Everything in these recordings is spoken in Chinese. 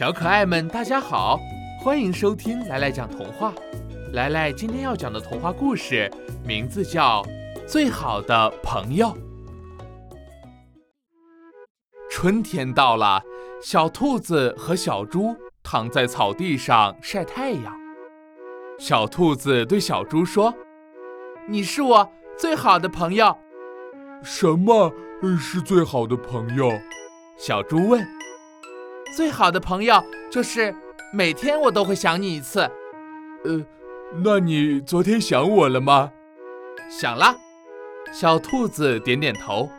小可爱们，大家好，欢迎收听来来讲童话。来来今天要讲的童话故事名字叫《最好的朋友》。春天到了，小兔子和小猪躺在草地上晒太阳。小兔子对小猪说：“你是我最好的朋友。”什么是最好的朋友？小猪问。最好的朋友就是每天我都会想你一次。呃，那你昨天想我了吗？想了。小兔子点点头，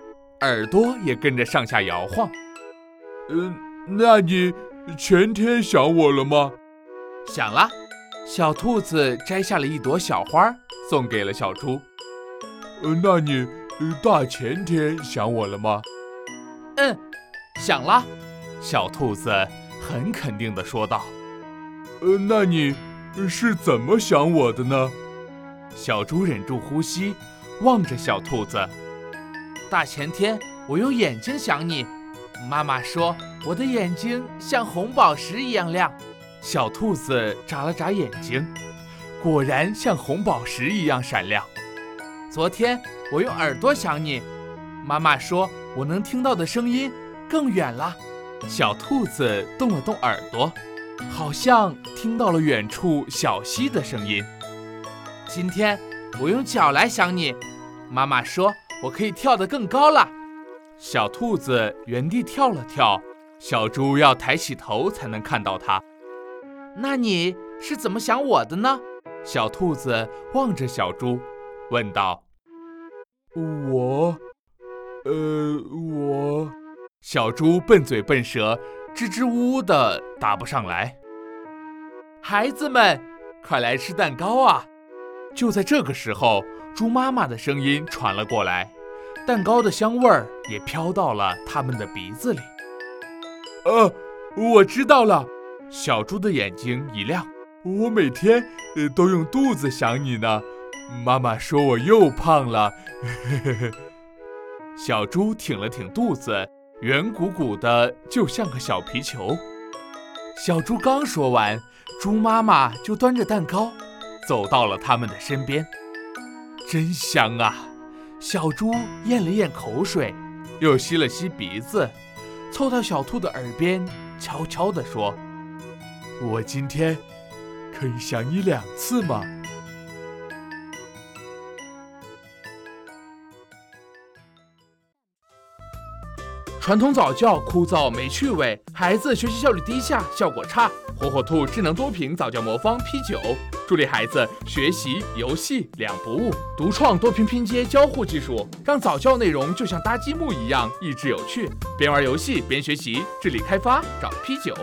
耳朵也跟着上下摇晃。嗯，那你全天想我了吗？想了。小兔子摘下了一朵小花，送给了小猪。呃，那你大前天想我了吗？嗯，想了。小兔子很肯定地说道：“呃，那你是怎么想我的呢？”小猪忍住呼吸，望着小兔子。大前天，我用眼睛想你。妈妈说我的眼睛像红宝石一样亮。小兔子眨了眨眼睛，果然像红宝石一样闪亮。昨天，我用耳朵想你。妈妈说我能听到的声音更远了。小兔子动了动耳朵，好像听到了远处小溪的声音。今天我用脚来想你，妈妈说我可以跳得更高了。小兔子原地跳了跳，小猪要抬起头才能看到它。那你是怎么想我的呢？小兔子望着小猪，问道：“我，呃，”小猪笨嘴笨舌，支支吾吾的答不上来。孩子们，快来吃蛋糕啊！就在这个时候，猪妈妈的声音传了过来，蛋糕的香味儿也飘到了他们的鼻子里。呃，我知道了。小猪的眼睛一亮，我每天都用肚子想你呢。妈妈说我又胖了。嘿嘿嘿小猪挺了挺肚子。圆鼓鼓的，就像个小皮球。小猪刚说完，猪妈妈就端着蛋糕走到了他们的身边。真香啊！小猪咽了咽口水，又吸了吸鼻子，凑到小兔的耳边，悄悄地说：“我今天可以想你两次吗？”传统早教枯燥没趣味，孩子学习效率低下，效果差。火火兔智能多屏早教魔方 P 九，助力孩子学习游戏两不误。独创多屏拼接交互技术，让早教内容就像搭积木一样益智有趣。边玩游戏边学习，智力开发找 P 九。